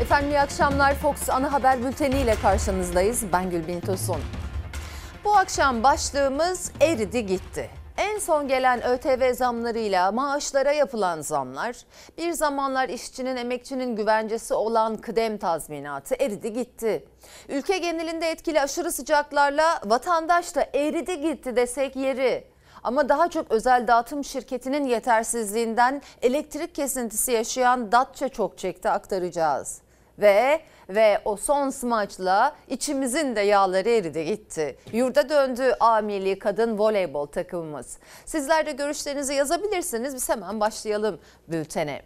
Efendim iyi akşamlar. Fox ana haber bülteni ile karşınızdayız. Ben Gülbin Tosun. Bu akşam başlığımız eridi gitti. En son gelen ÖTV zamlarıyla maaşlara yapılan zamlar, bir zamanlar işçinin, emekçinin güvencesi olan kıdem tazminatı eridi gitti. Ülke genelinde etkili aşırı sıcaklarla vatandaş da eridi gitti desek yeri. Ama daha çok özel dağıtım şirketinin yetersizliğinden elektrik kesintisi yaşayan Datça çok çekti aktaracağız. Ve ve o son smaçla içimizin de yağları eridi gitti. Yurda döndü A milli kadın voleybol takımımız. Sizler de görüşlerinizi yazabilirsiniz. Biz hemen başlayalım bültene.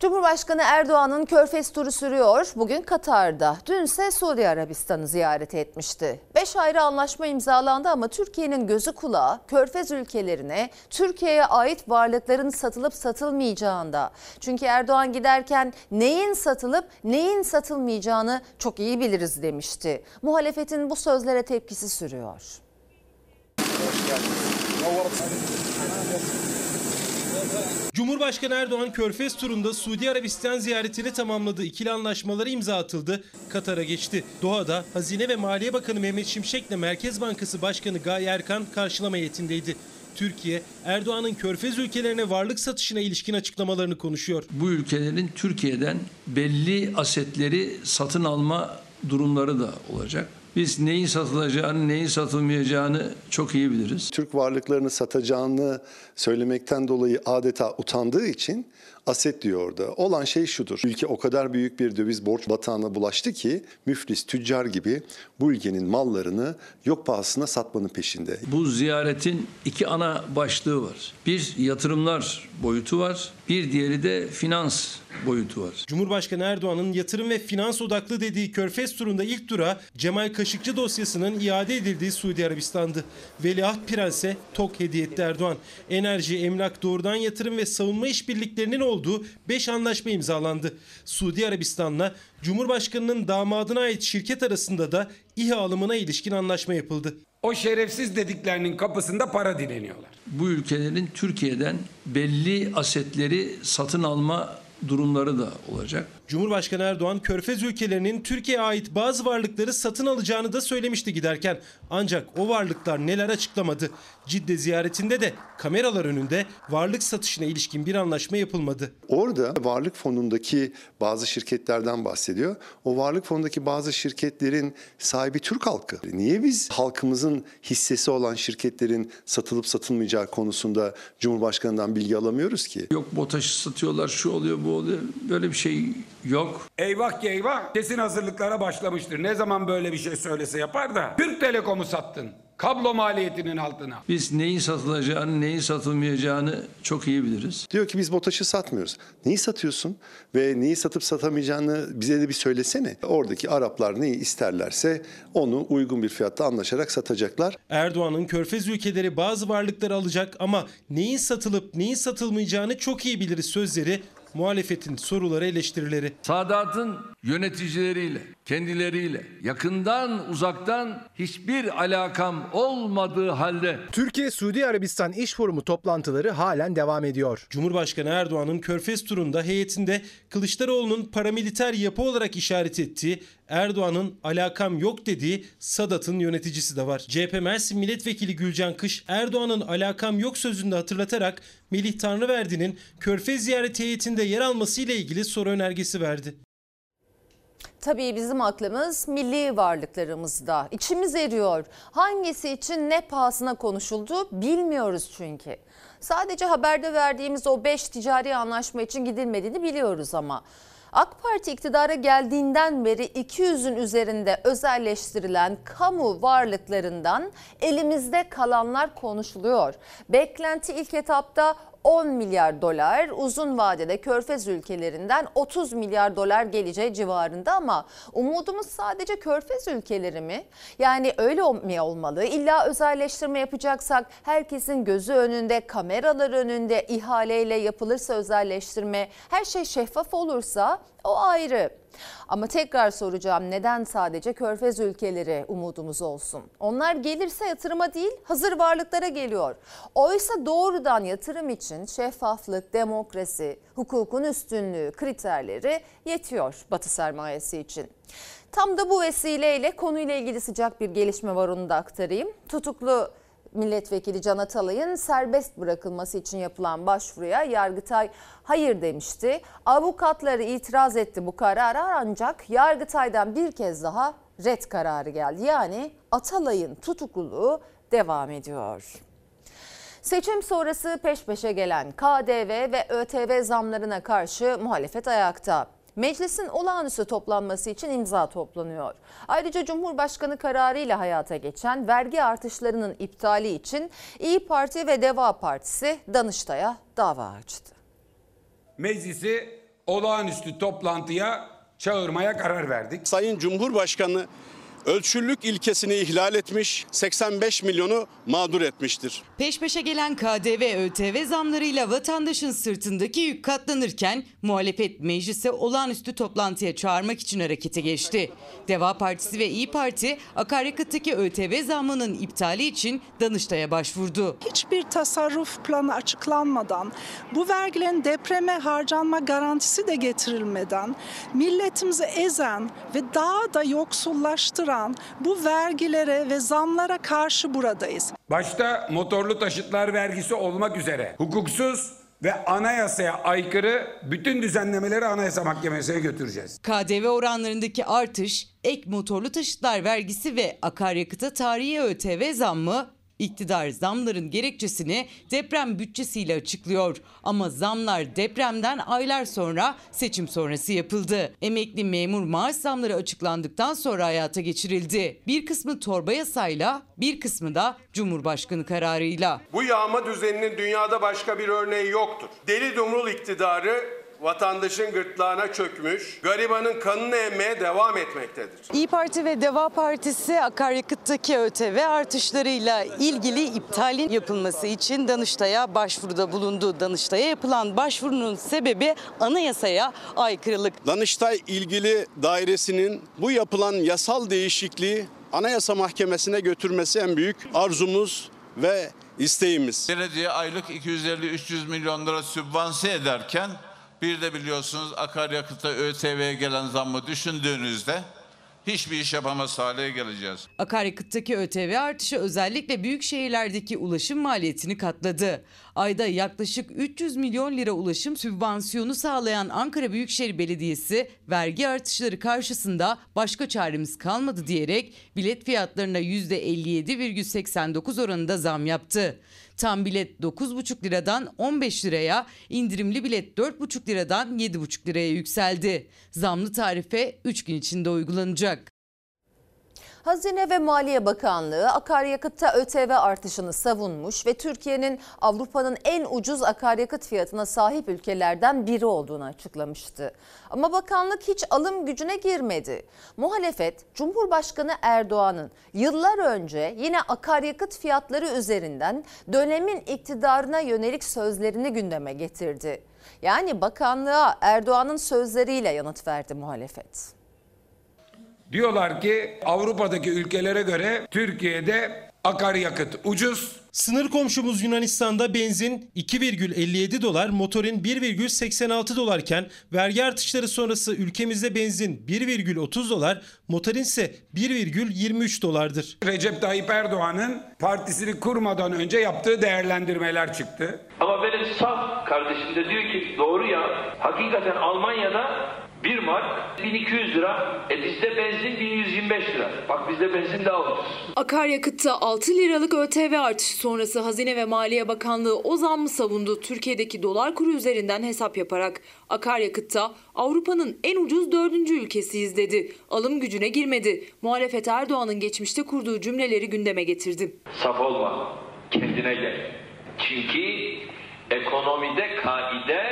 Cumhurbaşkanı Erdoğan'ın Körfez turu sürüyor. Bugün Katar'da. Dünse Suudi Arabistan'ı ziyaret etmişti. Beş ayrı anlaşma imzalandı ama Türkiye'nin gözü kulağı Körfez ülkelerine Türkiye'ye ait varlıkların satılıp satılmayacağında. Çünkü Erdoğan giderken neyin satılıp neyin satılmayacağını çok iyi biliriz demişti. Muhalefetin bu sözlere tepkisi sürüyor. Hoş Cumhurbaşkanı Erdoğan Körfez turunda Suudi Arabistan ziyaretini tamamladı. İkili anlaşmaları imza atıldı. Katar'a geçti. Doha'da Hazine ve Maliye Bakanı Mehmet Şimşek'le Merkez Bankası Başkanı Gaye Erkan karşılama yetindeydi. Türkiye, Erdoğan'ın Körfez ülkelerine varlık satışına ilişkin açıklamalarını konuşuyor. Bu ülkelerin Türkiye'den belli asetleri satın alma durumları da olacak. Biz neyin satılacağını, neyin satılmayacağını çok iyi biliriz. Türk varlıklarını satacağını söylemekten dolayı adeta utandığı için aset diyor orada. Olan şey şudur. Ülke o kadar büyük bir döviz borç batağına bulaştı ki müflis tüccar gibi bu ülkenin mallarını yok pahasına satmanın peşinde. Bu ziyaretin iki ana başlığı var. Bir yatırımlar boyutu var. Bir diğeri de finans boyutu var. Cumhurbaşkanı Erdoğan'ın yatırım ve finans odaklı dediği Körfez turunda ilk dura Cemal Kaşıkçı dosyasının iade edildiği Suudi Arabistan'dı. Veliaht Prens'e TOK hediye etti Erdoğan. Enerji, emlak, doğrudan yatırım ve savunma işbirliklerinin olduğu 5 anlaşma imzalandı. Suudi Arabistan'la Cumhurbaşkanı'nın damadına ait şirket arasında da İHA alımına ilişkin anlaşma yapıldı. O şerefsiz dediklerinin kapısında para dileniyorlar. Bu ülkelerin Türkiye'den belli asetleri satın alma durumları da olacak. Cumhurbaşkanı Erdoğan Körfez ülkelerinin Türkiye'ye ait bazı varlıkları satın alacağını da söylemişti giderken. Ancak o varlıklar neler açıklamadı. Cidde ziyaretinde de kameralar önünde varlık satışına ilişkin bir anlaşma yapılmadı. Orada varlık fonundaki bazı şirketlerden bahsediyor. O varlık fonundaki bazı şirketlerin sahibi Türk halkı. Niye biz halkımızın hissesi olan şirketlerin satılıp satılmayacağı konusunda Cumhurbaşkanı'ndan bilgi alamıyoruz ki? Yok BOTAŞ'ı satıyorlar, şu oluyor, bu oluyor. Böyle bir şey yok. Eyvah ki eyvah kesin hazırlıklara başlamıştır. Ne zaman böyle bir şey söylese yapar da. Türk Telekom'u sattın. Kablo maliyetinin altına. Biz neyin satılacağını, neyin satılmayacağını çok iyi biliriz. Diyor ki biz BOTAŞ'ı satmıyoruz. Neyi satıyorsun ve neyi satıp satamayacağını bize de bir söylesene. Oradaki Araplar neyi isterlerse onu uygun bir fiyatta anlaşarak satacaklar. Erdoğan'ın Körfez ülkeleri bazı varlıkları alacak ama neyin satılıp neyin satılmayacağını çok iyi biliriz sözleri muhalefetin soruları eleştirileri. Sadat'ın yöneticileriyle, kendileriyle yakından uzaktan hiçbir alakam olmadığı halde Türkiye-Suudi Arabistan İş Forumu toplantıları halen devam ediyor. Cumhurbaşkanı Erdoğan'ın Körfez turunda heyetinde Kılıçdaroğlu'nun paramiliter yapı olarak işaret ettiği Erdoğan'ın alakam yok dediği Sadat'ın yöneticisi de var. CHP Mersin Milletvekili Gülcan Kış Erdoğan'ın alakam yok sözünde hatırlatarak Melih Tanrıverdi'nin Körfez ziyareti heyetinde yer alması ile ilgili soru önergesi verdi. Tabii bizim aklımız milli varlıklarımızda. İçimiz eriyor. Hangisi için ne pahasına konuşuldu bilmiyoruz çünkü. Sadece haberde verdiğimiz o 5 ticari anlaşma için gidilmediğini biliyoruz ama. AK Parti iktidara geldiğinden beri 200'ün üzerinde özelleştirilen kamu varlıklarından elimizde kalanlar konuşuluyor. Beklenti ilk etapta 10 milyar dolar, uzun vadede Körfez ülkelerinden 30 milyar dolar geleceği civarında ama umudumuz sadece Körfez ülkeleri mi? Yani öyle mi olmalı? İlla özelleştirme yapacaksak herkesin gözü önünde, kameralar önünde ihaleyle yapılırsa özelleştirme, her şey şeffaf olursa o ayrı. Ama tekrar soracağım neden sadece körfez ülkeleri umudumuz olsun? Onlar gelirse yatırıma değil hazır varlıklara geliyor. Oysa doğrudan yatırım için şeffaflık, demokrasi, hukukun üstünlüğü kriterleri yetiyor Batı sermayesi için. Tam da bu vesileyle konuyla ilgili sıcak bir gelişme var onu da aktarayım. Tutuklu Milletvekili Can Atalay'ın serbest bırakılması için yapılan başvuruya Yargıtay hayır demişti. Avukatları itiraz etti bu karara ancak Yargıtay'dan bir kez daha red kararı geldi. Yani Atalay'ın tutukluluğu devam ediyor. Seçim sonrası peş peşe gelen KDV ve ÖTV zamlarına karşı muhalefet ayakta. Meclisin olağanüstü toplanması için imza toplanıyor. Ayrıca Cumhurbaşkanı kararıyla hayata geçen vergi artışlarının iptali için İyi Parti ve Deva Partisi Danıştay'a dava açtı. Meclisi olağanüstü toplantıya çağırmaya karar verdik. Sayın Cumhurbaşkanı ölçülük ilkesini ihlal etmiş, 85 milyonu mağdur etmiştir. Peş peşe gelen KDV ÖTV zamlarıyla vatandaşın sırtındaki yük katlanırken muhalefet meclise olağanüstü toplantıya çağırmak için harekete geçti. Deva Partisi ve İyi Parti akaryakıttaki ÖTV zammının iptali için Danıştay'a başvurdu. hiçbir tasarruf planı açıklanmadan, bu vergilerin depreme harcanma garantisi de getirilmeden, milletimizi ezen ve daha da yoksullaştıran bu vergilere ve zamlara karşı buradayız. Başta motorlu taşıtlar vergisi olmak üzere hukuksuz ve anayasaya aykırı bütün düzenlemeleri Anayasa Mahkemesi'ne götüreceğiz. KDV oranlarındaki artış, ek motorlu taşıtlar vergisi ve akaryakıta tarihi ÖTV zammı İktidar zamların gerekçesini deprem bütçesiyle açıklıyor. Ama zamlar depremden aylar sonra seçim sonrası yapıldı. Emekli memur maaş zamları açıklandıktan sonra hayata geçirildi. Bir kısmı torba yasayla, bir kısmı da Cumhurbaşkanı kararıyla. Bu yağma düzeninin dünyada başka bir örneği yoktur. Deli dumrul iktidarı vatandaşın gırtlağına çökmüş, garibanın kanını emmeye devam etmektedir. İyi Parti ve Deva Partisi akaryakıttaki ÖTV artışlarıyla ilgili iptalin yapılması için Danıştay'a başvuruda bulundu. Danıştay'a yapılan başvurunun sebebi anayasaya aykırılık. Danıştay ilgili dairesinin bu yapılan yasal değişikliği Anayasa Mahkemesi'ne götürmesi en büyük arzumuz ve isteğimiz. Belediye aylık 250-300 milyon lira sübvanse ederken bir de biliyorsunuz akaryakıta ÖTV'ye gelen zammı düşündüğünüzde hiçbir iş yapamaz hale geleceğiz. Akaryakıttaki ÖTV artışı özellikle büyük şehirlerdeki ulaşım maliyetini katladı. Ayda yaklaşık 300 milyon lira ulaşım sübvansiyonu sağlayan Ankara Büyükşehir Belediyesi vergi artışları karşısında başka çaremiz kalmadı diyerek bilet fiyatlarına %57,89 oranında zam yaptı. Tam bilet 9,5 liradan 15 liraya, indirimli bilet 4,5 liradan 7,5 liraya yükseldi. Zamlı tarife 3 gün içinde uygulanacak. Hazine ve Maliye Bakanlığı akaryakıtta ÖTV artışını savunmuş ve Türkiye'nin Avrupa'nın en ucuz akaryakıt fiyatına sahip ülkelerden biri olduğunu açıklamıştı. Ama bakanlık hiç alım gücüne girmedi. Muhalefet Cumhurbaşkanı Erdoğan'ın yıllar önce yine akaryakıt fiyatları üzerinden dönemin iktidarına yönelik sözlerini gündeme getirdi. Yani bakanlığa Erdoğan'ın sözleriyle yanıt verdi muhalefet. Diyorlar ki Avrupa'daki ülkelere göre Türkiye'de akaryakıt ucuz. Sınır komşumuz Yunanistan'da benzin 2,57 dolar, motorin 1,86 dolarken vergi artışları sonrası ülkemizde benzin 1,30 dolar, motorin ise 1,23 dolardır. Recep Tayyip Erdoğan'ın partisini kurmadan önce yaptığı değerlendirmeler çıktı. Ama benim saf kardeşim de diyor ki doğru ya hakikaten Almanya'da bir mark 1200 lira. E bizde benzin 1125 lira. Bak bizde benzin daha ucuz. Akaryakıtta 6 liralık ÖTV artışı sonrası Hazine ve Maliye Bakanlığı o zammı savundu. Türkiye'deki dolar kuru üzerinden hesap yaparak akaryakıtta Avrupa'nın en ucuz dördüncü ülkesiyiz dedi. Alım gücüne girmedi. Muhalefet Erdoğan'ın geçmişte kurduğu cümleleri gündeme getirdi. Saf olma. Kendine gel. Çünkü ekonomide kaide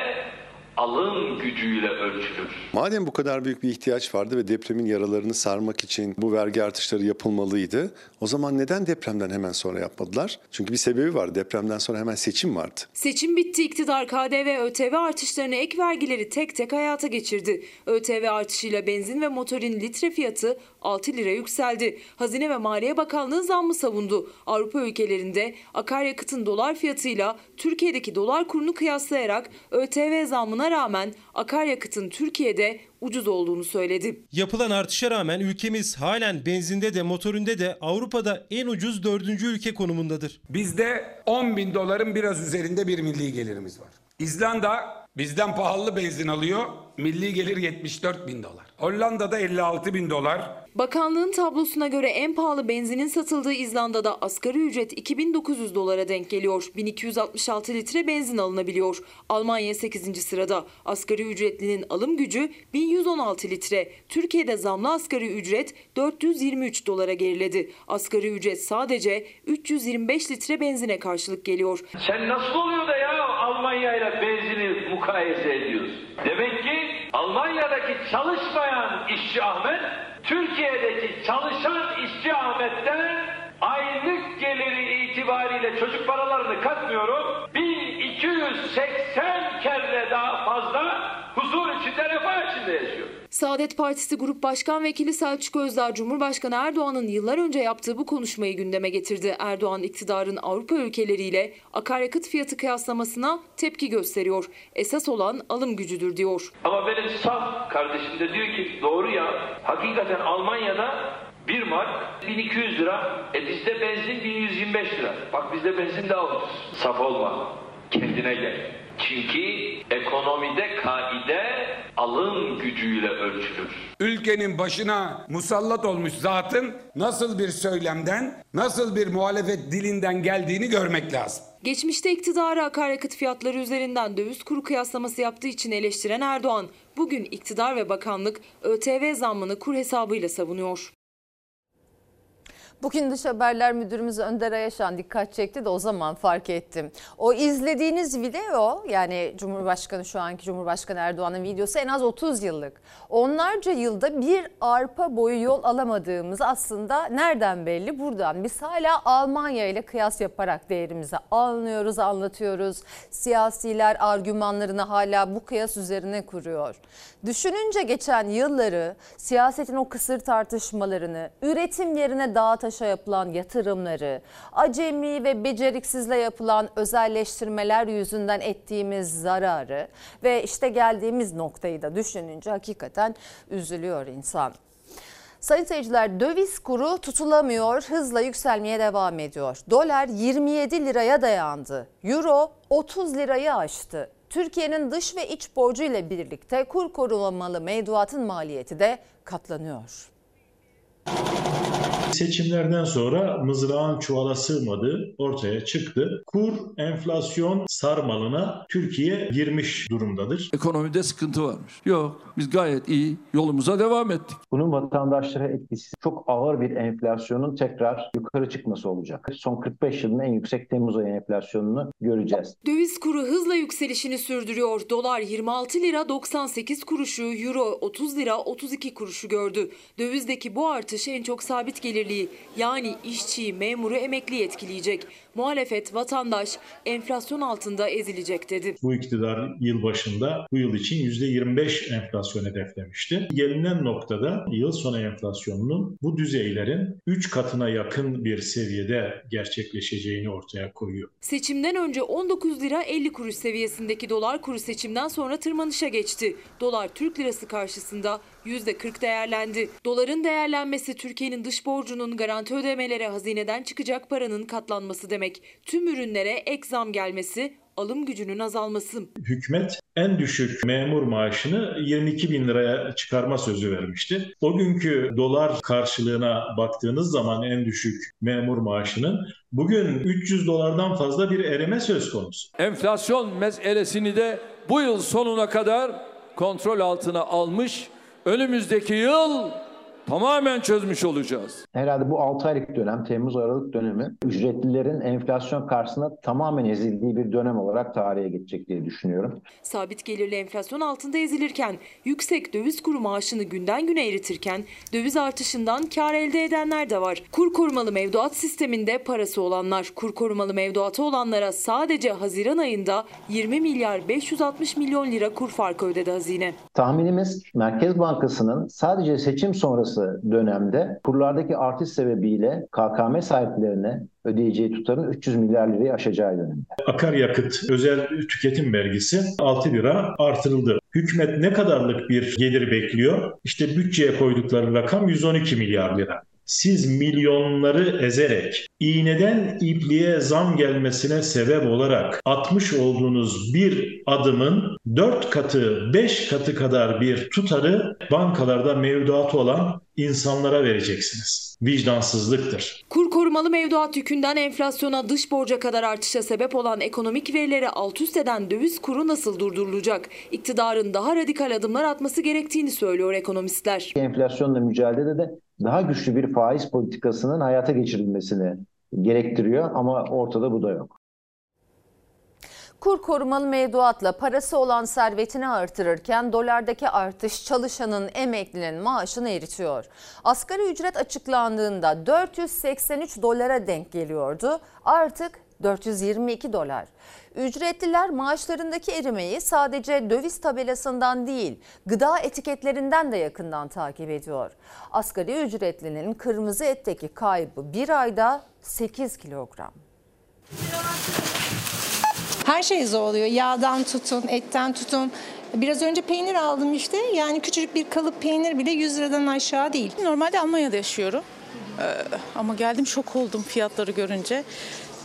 alım gücüyle ölçülür. Madem bu kadar büyük bir ihtiyaç vardı ve depremin yaralarını sarmak için bu vergi artışları yapılmalıydı, o zaman neden depremden hemen sonra yapmadılar? Çünkü bir sebebi var. Depremden sonra hemen seçim vardı. Seçim bitti iktidar KDV ÖTV artışlarını ek vergileri tek tek hayata geçirdi. ÖTV artışıyla benzin ve motorin litre fiyatı 6 lira yükseldi. Hazine ve Maliye Bakanlığı zammı savundu. Avrupa ülkelerinde akaryakıtın dolar fiyatıyla Türkiye'deki dolar kurunu kıyaslayarak ÖTV zammına rağmen akaryakıtın Türkiye'de ucuz olduğunu söyledi. Yapılan artışa rağmen ülkemiz halen benzinde de motorinde de Avrupa'da en ucuz dördüncü ülke konumundadır. Bizde 10 bin doların biraz üzerinde bir milli gelirimiz var. İzlanda bizden pahalı benzin alıyor. Milli gelir 74 bin dolar. Hollanda'da 56 bin dolar. Bakanlığın tablosuna göre en pahalı benzinin satıldığı İzlanda'da asgari ücret 2900 dolara denk geliyor. 1266 litre benzin alınabiliyor. Almanya 8. sırada. Asgari ücretlinin alım gücü 1116 litre. Türkiye'de zamlı asgari ücret 423 dolara geriledi. Asgari ücret sadece 325 litre benzine karşılık geliyor. Sen nasıl oluyor da ya Almanya ile benzini mukayese ediyorsun? Demek ki Almanya'daki çalışmayan işçi Ahmet, Türkiye'deki çalışan işçi Ahmet'ten aylık geliri itibariyle çocuk paralarını katmıyorum. 1280 kere daha fazla huzur içinde, refah içinde yaşıyor. Saadet Partisi Grup Başkan Vekili Selçuk Özdağ, Cumhurbaşkanı Erdoğan'ın yıllar önce yaptığı bu konuşmayı gündeme getirdi. Erdoğan iktidarın Avrupa ülkeleriyle akaryakıt fiyatı kıyaslamasına tepki gösteriyor. Esas olan alım gücüdür diyor. Ama benim saf kardeşim de diyor ki doğru ya hakikaten Almanya'da 1 mark 1200 lira. E bizde benzin 1125 lira. Bak bizde benzin daha ucuz. Saf olma. Kendine gel. Çünkü ekonomide kaide alım gücüyle ölçülür. Ülkenin başına musallat olmuş zatın nasıl bir söylemden, nasıl bir muhalefet dilinden geldiğini görmek lazım. Geçmişte iktidarı akaryakıt fiyatları üzerinden döviz kuru kıyaslaması yaptığı için eleştiren Erdoğan, bugün iktidar ve bakanlık ÖTV zammını kur hesabıyla savunuyor. Bugün dış haberler müdürümüz Önder Ayaşan dikkat çekti de o zaman fark ettim. O izlediğiniz video yani Cumhurbaşkanı şu anki Cumhurbaşkanı Erdoğan'ın videosu en az 30 yıllık. Onlarca yılda bir arpa boyu yol alamadığımız aslında nereden belli? Buradan biz hala Almanya ile kıyas yaparak değerimizi anlıyoruz, anlatıyoruz. Siyasiler argümanlarını hala bu kıyas üzerine kuruyor. Düşününce geçen yılları, siyasetin o kısır tartışmalarını, üretim yerine dağ taşa yapılan yatırımları, acemi ve beceriksizle yapılan özelleştirmeler yüzünden ettiğimiz zararı ve işte geldiğimiz noktayı da düşününce hakikaten üzülüyor insan. Sayın seyirciler döviz kuru tutulamıyor, hızla yükselmeye devam ediyor. Dolar 27 liraya dayandı. Euro 30 lirayı aştı. Türkiye'nin dış ve iç borcu ile birlikte kur korumalı mevduatın maliyeti de katlanıyor. Seçimlerden sonra mızrağın çuvala sığmadığı ortaya çıktı. Kur enflasyon sarmalına Türkiye girmiş durumdadır. Ekonomide sıkıntı varmış. Yok biz gayet iyi yolumuza devam ettik. Bunun vatandaşlara etkisi çok ağır bir enflasyonun tekrar yukarı çıkması olacak. Son 45 yılın en yüksek Temmuz ayı enflasyonunu göreceğiz. Döviz kuru hızla yükselişini sürdürüyor. Dolar 26 lira 98 kuruşu, euro 30 lira 32 kuruşu gördü. Dövizdeki bu artış en çok sabit gelirliği yani işçiyi, memuru, emekliyi etkileyecek. Muhalefet, vatandaş enflasyon altında ezilecek dedi. Bu iktidar yıl başında bu yıl için %25 enflasyon hedeflemişti. Gelinen noktada yıl sonu enflasyonunun bu düzeylerin 3 katına yakın bir seviyede gerçekleşeceğini ortaya koyuyor. Seçimden önce 19 lira 50 kuruş seviyesindeki dolar kuru seçimden sonra tırmanışa geçti. Dolar Türk lirası karşısında %40 değerlendi. Doların değerlenmesi Türkiye'nin dış borcunun garanti ödemelere hazineden çıkacak paranın katlanması demek. Tüm ürünlere ek zam gelmesi alım gücünün azalması. Hükümet en düşük memur maaşını 22 bin liraya çıkarma sözü vermişti. O günkü dolar karşılığına baktığınız zaman en düşük memur maaşının bugün 300 dolardan fazla bir erime söz konusu. Enflasyon meselesini de bu yıl sonuna kadar kontrol altına almış. Önümüzdeki yıl tamamen çözmüş olacağız. Herhalde bu 6 aylık dönem, Temmuz-Aralık dönemi ücretlilerin enflasyon karşısında tamamen ezildiği bir dönem olarak tarihe geçecek diye düşünüyorum. Sabit gelirli enflasyon altında ezilirken, yüksek döviz kuru maaşını günden güne eritirken döviz artışından kar elde edenler de var. Kur korumalı mevduat sisteminde parası olanlar, kur korumalı mevduatı olanlara sadece Haziran ayında 20 milyar 560 milyon lira kur farkı ödedi hazine. Tahminimiz Merkez Bankası'nın sadece seçim sonrası dönemde kurlardaki artış sebebiyle KKM sahiplerine ödeyeceği tutarın 300 milyar lirayı aşacağı yönünde. Akaryakıt özel tüketim vergisi 6 lira artırıldı. Hükümet ne kadarlık bir gelir bekliyor? İşte bütçeye koydukları rakam 112 milyar lira. Siz milyonları ezerek, iğneden ipliğe zam gelmesine sebep olarak atmış olduğunuz bir adımın 4 katı, 5 katı kadar bir tutarı bankalarda mevduatı olan insanlara vereceksiniz. Vicdansızlıktır. Kur korumalı mevduat yükünden enflasyona dış borca kadar artışa sebep olan ekonomik verileri alt üst eden döviz kuru nasıl durdurulacak? İktidarın daha radikal adımlar atması gerektiğini söylüyor ekonomistler. Enflasyonla mücadelede de daha güçlü bir faiz politikasının hayata geçirilmesini gerektiriyor ama ortada bu da yok. Kur korumalı mevduatla parası olan servetini artırırken dolardaki artış çalışanın emeklinin maaşını eritiyor. Asgari ücret açıklandığında 483 dolara denk geliyordu. Artık 422 dolar. Ücretliler maaşlarındaki erimeyi sadece döviz tabelasından değil, gıda etiketlerinden de yakından takip ediyor. Asgari ücretlinin kırmızı etteki kaybı bir ayda 8 kilogram. Her şey zor oluyor. Yağdan tutun, etten tutun. Biraz önce peynir aldım işte. Yani küçücük bir kalıp peynir bile 100 liradan aşağı değil. Normalde Almanya'da yaşıyorum. Ee, ama geldim şok oldum fiyatları görünce.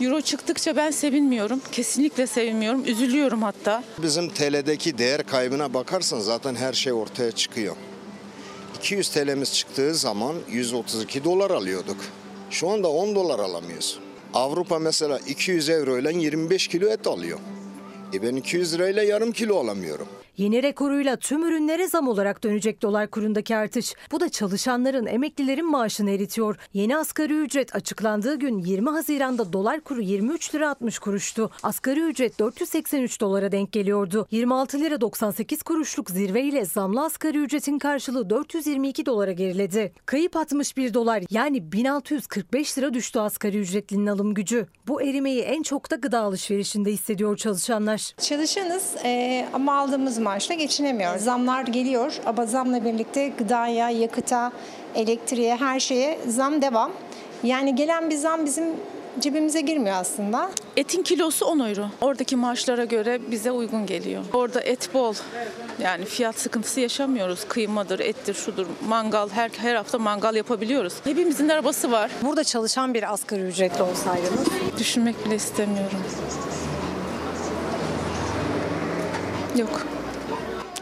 Euro çıktıkça ben sevinmiyorum. Kesinlikle sevinmiyorum. Üzülüyorum hatta. Bizim TL'deki değer kaybına bakarsan zaten her şey ortaya çıkıyor. 200 TL'miz çıktığı zaman 132 dolar alıyorduk. Şu anda 10 dolar alamıyoruz. Avrupa mesela 200 euro ile 25 kilo et alıyor. E ben 200 lirayla yarım kilo alamıyorum. Yeni rekoruyla tüm ürünlere zam olarak dönecek dolar kurundaki artış. Bu da çalışanların, emeklilerin maaşını eritiyor. Yeni asgari ücret açıklandığı gün 20 Haziran'da dolar kuru 23 lira 60 kuruştu. Asgari ücret 483 dolara denk geliyordu. 26 lira 98 kuruşluk zirveyle zamlı asgari ücretin karşılığı 422 dolara geriledi. Kayıp 61 dolar yani 1645 lira düştü asgari ücretlinin alım gücü. Bu erimeyi en çok da gıda alışverişinde hissediyor çalışanlar. Çalışanız ama aldığımız maaşla geçinemiyoruz. Zamlar geliyor ama zamla birlikte gıdaya, yakıta, elektriğe her şeye zam devam. Yani gelen bir zam bizim cebimize girmiyor aslında. Etin kilosu 10 euro. Oradaki maaşlara göre bize uygun geliyor. Orada et bol. Yani fiyat sıkıntısı yaşamıyoruz. Kıymadır, ettir, şudur. Mangal her her hafta mangal yapabiliyoruz. Hepimizin arabası var. Burada çalışan bir asgari ücretli olsaydınız Düşünmek bile istemiyorum. Yok.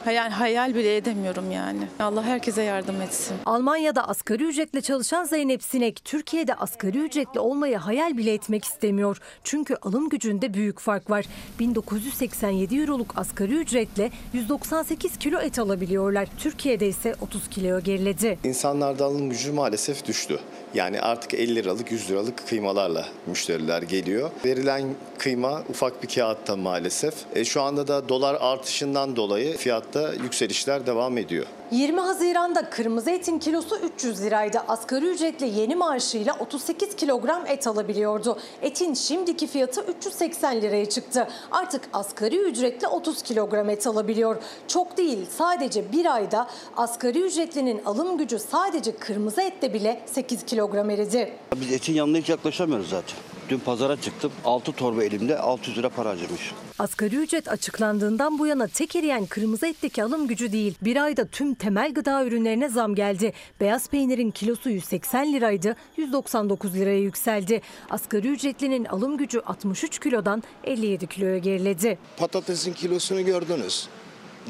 Yani hayal bile edemiyorum yani. Allah herkese yardım etsin. Almanya'da asgari ücretle çalışan Zeynep Sinek, Türkiye'de asgari ücretli olmayı hayal bile etmek istemiyor. Çünkü alım gücünde büyük fark var. 1987 euroluk asgari ücretle 198 kilo et alabiliyorlar. Türkiye'de ise 30 kiloya geriledi. İnsanlarda alım gücü maalesef düştü. Yani artık 50 liralık 100 liralık kıymalarla müşteriler geliyor. Verilen kıyma ufak bir kağıtta maalesef. E, şu anda da dolar artışından dolayı fiyatta yükselişler devam ediyor. 20 Haziran'da kırmızı etin kilosu 300 liraydı. Asgari ücretle yeni maaşıyla 38 kilogram et alabiliyordu. Etin şimdiki fiyatı 380 liraya çıktı. Artık asgari ücretle 30 kilogram et alabiliyor. Çok değil sadece bir ayda asgari ücretlinin alım gücü sadece kırmızı ette bile 8 kilogram eridi. Biz etin yanına hiç yaklaşamıyoruz zaten. Dün pazara çıktım. 6 torba elimde 600 lira para harcamışım. Asgari ücret açıklandığından bu yana tek eriyen kırmızı etteki alım gücü değil. Bir ayda tüm temel gıda ürünlerine zam geldi. Beyaz peynirin kilosu 180 liraydı, 199 liraya yükseldi. Asgari ücretlinin alım gücü 63 kilodan 57 kiloya geriledi. Patatesin kilosunu gördünüz.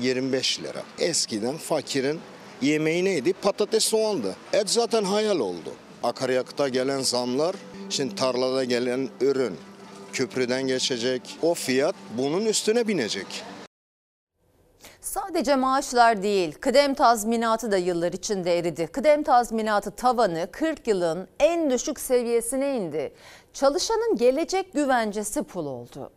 25 lira. Eskiden fakirin yemeği neydi? Patates soğandı. Et zaten hayal oldu. Akaryakıta gelen zamlar, şimdi tarlada gelen ürün köprüden geçecek. O fiyat bunun üstüne binecek. Sadece maaşlar değil, kıdem tazminatı da yıllar içinde eridi. Kıdem tazminatı tavanı 40 yılın en düşük seviyesine indi. Çalışanın gelecek güvencesi pul oldu.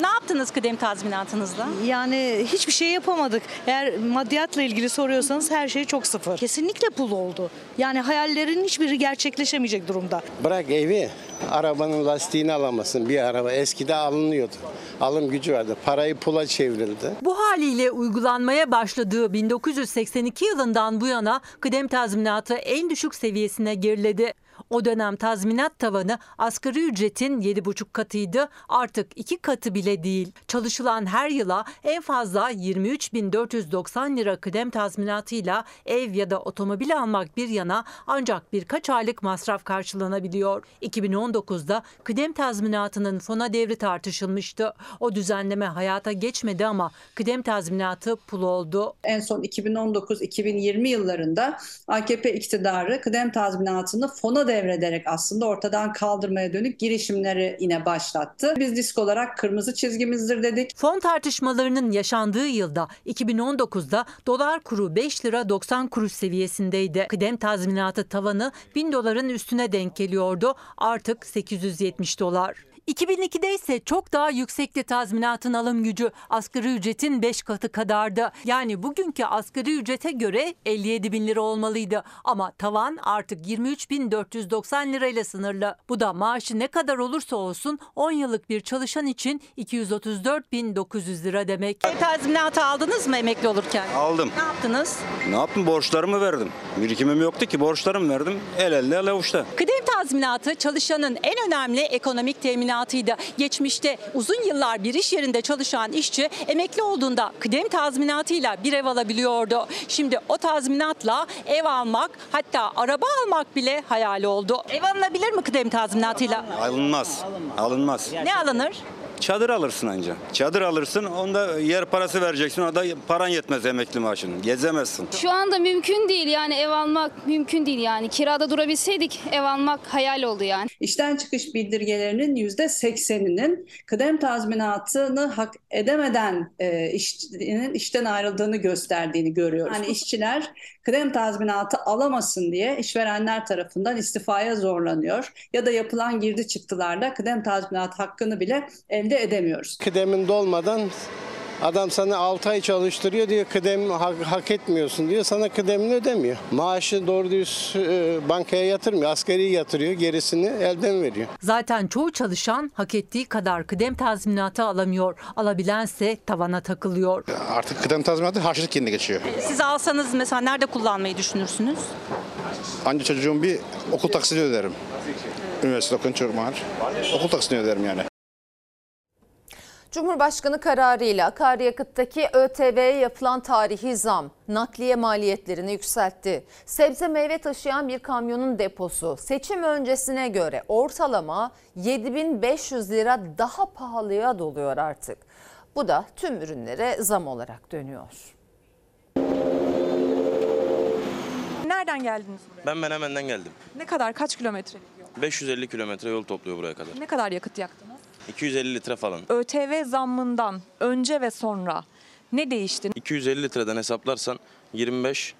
Ne yaptınız kıdem tazminatınızla? Yani hiçbir şey yapamadık. Eğer maddiyatla ilgili soruyorsanız her şey çok sıfır. Kesinlikle pul oldu. Yani hayallerin hiçbiri gerçekleşemeyecek durumda. Bırak evi, arabanın lastiğini alamazsın. Bir araba eskide alınıyordu. Alım gücü vardı. Parayı pula çevrildi. Bu haliyle uygulanmaya başladığı 1982 yılından bu yana kıdem tazminatı en düşük seviyesine geriledi. O dönem tazminat tavanı asgari ücretin 7,5 katıydı. Artık 2 katı bile değil. Çalışılan her yıla en fazla 23.490 lira kıdem tazminatıyla ev ya da otomobil almak bir yana ancak birkaç aylık masraf karşılanabiliyor. 2019'da kıdem tazminatının fona devri tartışılmıştı. O düzenleme hayata geçmedi ama kıdem tazminatı pul oldu. En son 2019-2020 yıllarında AKP iktidarı kıdem tazminatını fona devrederek aslında ortadan kaldırmaya dönük girişimleri yine başlattı. Biz disk olarak kırmızı çizgimizdir dedik. Fon tartışmalarının yaşandığı yılda 2019'da dolar kuru 5 lira 90 kuruş seviyesindeydi. Kıdem tazminatı tavanı 1000 doların üstüne denk geliyordu. Artık 870 dolar. 2002'de ise çok daha yüksekti tazminatın alım gücü. Asgari ücretin 5 katı kadardı. Yani bugünkü asgari ücrete göre 57 bin lira olmalıydı. Ama tavan artık 23.490 lirayla sınırlı. Bu da maaşı ne kadar olursa olsun 10 yıllık bir çalışan için 234.900 lira demek. Kıdem tazminatı aldınız mı emekli olurken? Aldım. Ne yaptınız? Ne yaptım? Borçlarımı verdim. Birikimim yoktu ki borçlarımı verdim. El elde el avuçta. Kıdem tazminatı çalışanın en önemli ekonomik teminatıydı. Geçmişte uzun yıllar bir iş yerinde çalışan işçi emekli olduğunda kıdem tazminatıyla bir ev alabiliyordu. Şimdi o tazminatla ev almak hatta araba almak bile hayal oldu. Ev alınabilir mi kıdem tazminatıyla? Alınmaz. Alınmaz. Ne alınır? Çadır alırsın anca. Çadır alırsın onda yer parası vereceksin. Orada paran yetmez emekli maaşının. Gezemezsin. Şu anda mümkün değil yani ev almak mümkün değil yani. Kirada durabilseydik ev almak hayal oldu yani. İşten çıkış bildirgelerinin %80'inin kıdem tazminatını hak edemeden e, işçinin işten ayrıldığını gösterdiğini görüyoruz. Yani işçiler kıdem tazminatı alamasın diye işverenler tarafından istifaya zorlanıyor ya da yapılan girdi çıktılarda kıdem tazminat hakkını bile elde edemiyoruz. Kıdemin dolmadan adam sana 6 ay çalıştırıyor diyor kıdem hak, hak etmiyorsun diyor. Sana kıdemini ödemiyor. Maaşı doğru düz e, bankaya yatırmıyor. Asgari yatırıyor. Gerisini elden veriyor. Zaten çoğu çalışan hak ettiği kadar kıdem tazminatı alamıyor. Alabilense tavana takılıyor. Artık kıdem tazminatı harçlık yerine geçiyor. Siz alsanız mesela nerede kullanmayı düşünürsünüz? Anca çocuğum bir okul taksidi öderim. Üniversite okuyun çocuğum var. Okul taksidi öderim yani. Cumhurbaşkanı kararıyla akaryakıttaki ÖTV'ye yapılan tarihi zam nakliye maliyetlerini yükseltti. Sebze meyve taşıyan bir kamyonun deposu seçim öncesine göre ortalama 7500 lira daha pahalıya doluyor artık. Bu da tüm ürünlere zam olarak dönüyor. Nereden geldiniz buraya? Ben Menemen'den geldim. Ne kadar, kaç kilometre? 550 kilometre yol topluyor buraya kadar. Ne kadar yakıt yaktınız? 250 litre falan. ÖTV zammından önce ve sonra ne değişti? 250 litreden hesaplarsan 25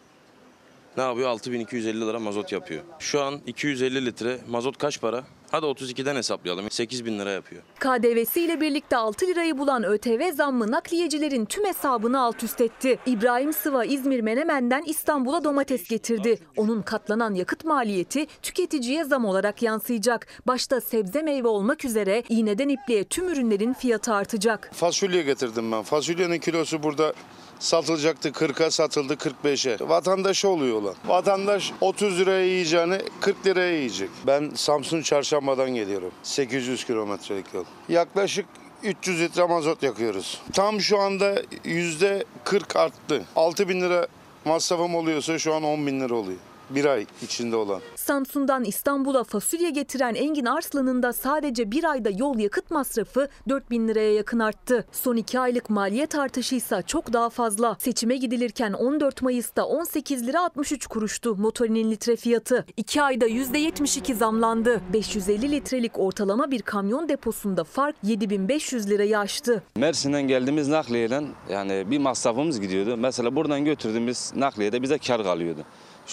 ne yapıyor? 6250 lira mazot yapıyor. Şu an 250 litre mazot kaç para? Hadi 32'den hesaplayalım. 8000 lira yapıyor. KDV'si ile birlikte 6 lirayı bulan ÖTV zammı nakliyecilerin tüm hesabını alt üst etti. İbrahim Sıva İzmir Menemen'den İstanbul'a domates getirdi. Onun katlanan yakıt maliyeti tüketiciye zam olarak yansıyacak. Başta sebze meyve olmak üzere iğneden ipliğe tüm ürünlerin fiyatı artacak. Fasulye getirdim ben. Fasulyenin kilosu burada satılacaktı 40'a satıldı 45'e. Vatandaş oluyor olan. Vatandaş 30 liraya yiyeceğini 40 liraya yiyecek. Ben Samsun Çarşamba'dan geliyorum. 800 kilometrelik yol. Yaklaşık 300 litre mazot yakıyoruz. Tam şu anda yüzde 40 arttı. 6 bin lira masrafım oluyorsa şu an 10 bin lira oluyor. Bir ay içinde olan. Samsun'dan İstanbul'a fasulye getiren Engin Arslan'ın da sadece bir ayda yol yakıt masrafı 4 bin liraya yakın arttı. Son iki aylık maliyet artışı ise çok daha fazla. Seçime gidilirken 14 Mayıs'ta 18 lira 63 kuruştu motorinin litre fiyatı. 2 ayda %72 zamlandı. 550 litrelik ortalama bir kamyon deposunda fark 7500 lirayı aştı. Mersin'den geldiğimiz nakliyeyle yani bir masrafımız gidiyordu. Mesela buradan götürdüğümüz nakliyede bize kar kalıyordu.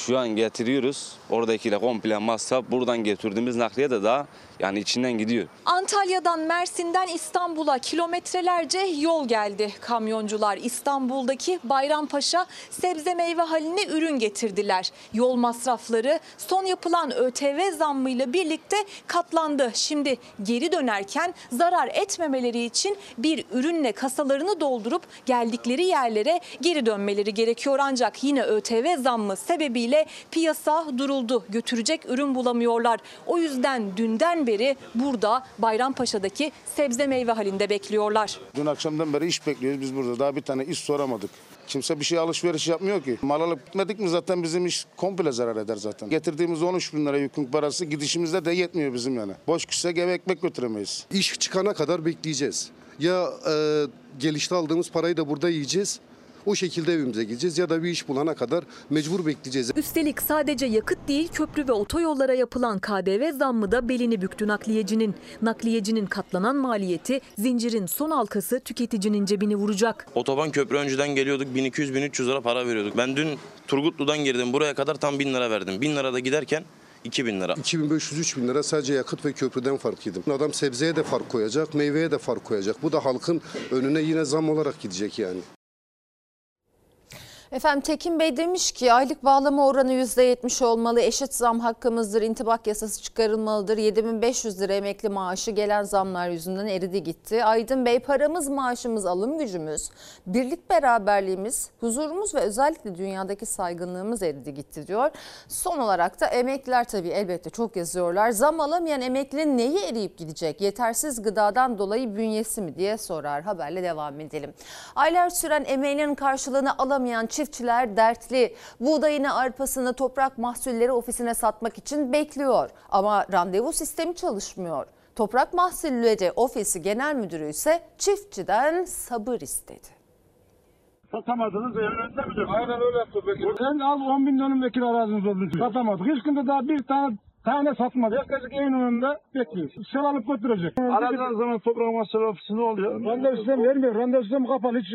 Şu an getiriyoruz. Oradakiyle komple masraf. Buradan getirdiğimiz nakliye de daha yani içinden gidiyor. Antalya'dan Mersin'den İstanbul'a kilometrelerce yol geldi. Kamyoncular İstanbul'daki Bayrampaşa sebze meyve haline ürün getirdiler. Yol masrafları son yapılan ÖTV zammıyla birlikte katlandı. Şimdi geri dönerken zarar etmemeleri için bir ürünle kasalarını doldurup geldikleri yerlere geri dönmeleri gerekiyor. Ancak yine ÖTV zammı sebebiyle piyasa duruldu. Götürecek ürün bulamıyorlar. O yüzden dünden beri burada Bayrampaşa'daki sebze meyve halinde bekliyorlar. Dün akşamdan beri iş bekliyoruz biz burada. Daha bir tane iş soramadık. Kimse bir şey alışveriş yapmıyor ki. Mal alıp gitmedik mi zaten bizim iş komple zarar eder zaten. Getirdiğimiz 13 bin lira yükün parası gidişimizde de yetmiyor bizim yani. Boş gitsek eve ekmek götüremeyiz. İş çıkana kadar bekleyeceğiz. Ya e, gelişte aldığımız parayı da burada yiyeceğiz. O şekilde evimize gideceğiz ya da bir iş bulana kadar mecbur bekleyeceğiz. Üstelik sadece yakıt değil köprü ve otoyollara yapılan KDV zammı da belini büktü nakliyecinin. Nakliyecinin katlanan maliyeti zincirin son halkası tüketicinin cebini vuracak. Otoban köprü önceden geliyorduk 1200-1300 lira para veriyorduk. Ben dün Turgutlu'dan girdim buraya kadar tam 1000 lira verdim. 1000 lirada giderken 2000 lira. 2500-3000 lira sadece yakıt ve köprüden fark yedim. Adam sebzeye de fark koyacak, meyveye de fark koyacak. Bu da halkın önüne yine zam olarak gidecek yani. Efendim Tekin Bey demiş ki aylık bağlama oranı %70 olmalı, eşit zam hakkımızdır, intibak yasası çıkarılmalıdır. 7500 lira emekli maaşı gelen zamlar yüzünden eridi gitti. Aydın Bey paramız, maaşımız, alım gücümüz, birlik beraberliğimiz, huzurumuz ve özellikle dünyadaki saygınlığımız eridi gitti diyor. Son olarak da emekliler tabii elbette çok yazıyorlar. Zam alamayan emeklinin neyi eriyip gidecek? Yetersiz gıdadan dolayı bünyesi mi diye sorar. Haberle devam edelim. Aylar süren emeğinin karşılığını alamayan çiftçiler dertli. Buğdayını, arpasını Toprak Mahsulleri Ofisi'ne satmak için bekliyor. Ama randevu sistemi çalışmıyor. Toprak Mahsulleri Ofisi Genel Müdürü ise çiftçiden sabır istedi. Satamadınız evrenizde mi diyorsun? Aynen öyle yaptık. Sen al 10 bin dönüm vekil araziniz için. Satamadık. Hiç kimde daha bir tane tane satmadı. Yaklaşık evin önünde bekliyor. Sıra alıp götürecek. Aradığınız zaman toprak mahsulü ofisi ne oluyor? Randevu sistemi vermiyor. Randevu sistemi kapalı. Hiç.